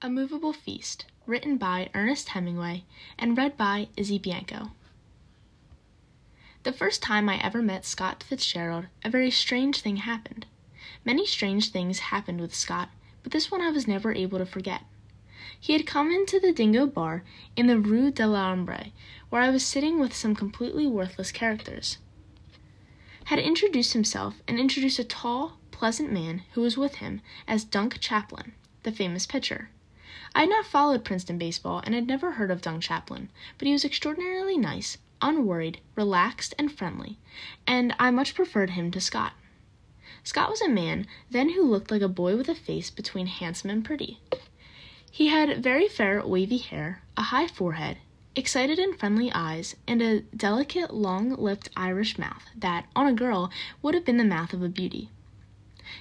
A Moveable Feast, written by Ernest Hemingway and read by Izzy Bianco. The first time I ever met Scott Fitzgerald, a very strange thing happened. Many strange things happened with Scott, but this one I was never able to forget. He had come into the Dingo Bar in the Rue Delambre, where I was sitting with some completely worthless characters. Had introduced himself and introduced a tall, pleasant man who was with him as Dunc Chaplin, the famous pitcher. I had not followed Princeton baseball and had never heard of Dunc Chaplin, but he was extraordinarily nice, unworried, relaxed, and friendly, and I much preferred him to Scott. Scott was a man then who looked like a boy with a face between handsome and pretty. He had very fair, wavy hair, a high forehead, excited and friendly eyes, and a delicate, long lipped Irish mouth that, on a girl, would have been the mouth of a beauty.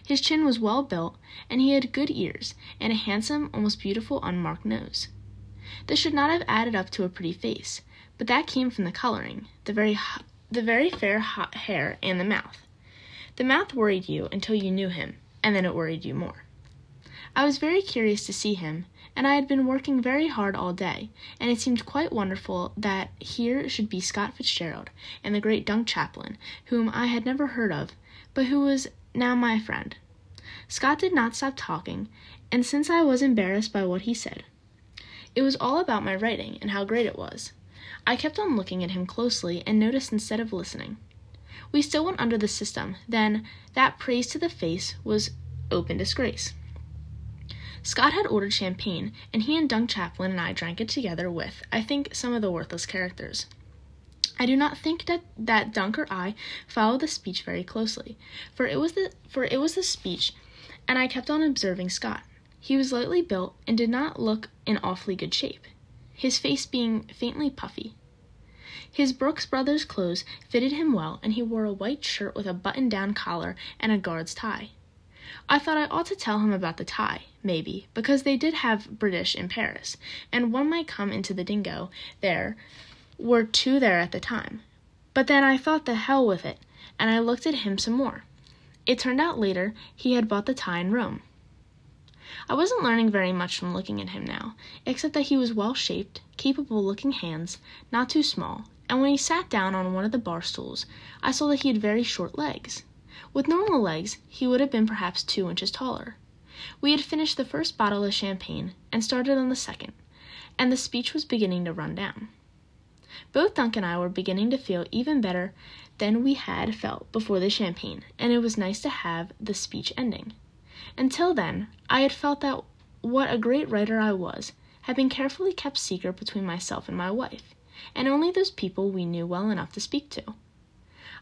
His chin was well built, and he had good ears, and a handsome, almost beautiful, unmarked nose. This should not have added up to a pretty face, but that came from the coloring, the very, the very fair hot hair, and the mouth. The mouth worried you until you knew him, and then it worried you more. I was very curious to see him, and I had been working very hard all day, and it seemed quite wonderful that here should be Scott Fitzgerald and the great Dunc Chaplin, whom I had never heard of, but who was now, my friend. Scott did not stop talking, and since I was embarrassed by what he said, it was all about my writing and how great it was. I kept on looking at him closely and noticed instead of listening. We still went under the system, then that praise to the face was open disgrace. Scott had ordered champagne, and he and Dunc Chaplin and I drank it together with, I think, some of the worthless characters. I do not think that, that Dunc or I followed the speech very closely, for it was the for it was the speech, and I kept on observing Scott. He was lightly built and did not look in awfully good shape, his face being faintly puffy. His Brooks Brothers clothes fitted him well, and he wore a white shirt with a button down collar and a guard's tie. I thought I ought to tell him about the tie, maybe, because they did have British in Paris, and one might come into the dingo there were two there at the time. But then I thought the hell with it, and I looked at him some more. It turned out later he had bought the tie in Rome. I wasn't learning very much from looking at him now, except that he was well shaped, capable looking hands, not too small, and when he sat down on one of the bar stools, I saw that he had very short legs. With normal legs, he would have been perhaps two inches taller. We had finished the first bottle of champagne and started on the second, and the speech was beginning to run down. Both Dunc and I were beginning to feel even better than we had felt before the champagne, and it was nice to have the speech ending. Until then, I had felt that what a great writer I was had been carefully kept secret between myself and my wife, and only those people we knew well enough to speak to.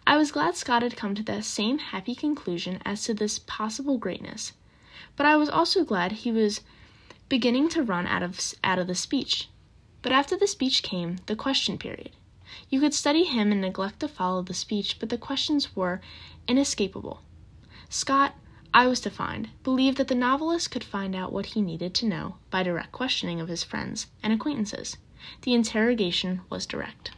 I was glad Scott had come to the same happy conclusion as to this possible greatness, but I was also glad he was beginning to run out of out of the speech but after the speech came the question period. You could study him and neglect to follow the speech, but the questions were inescapable. Scott, I was to find, believed that the novelist could find out what he needed to know by direct questioning of his friends and acquaintances. The interrogation was direct.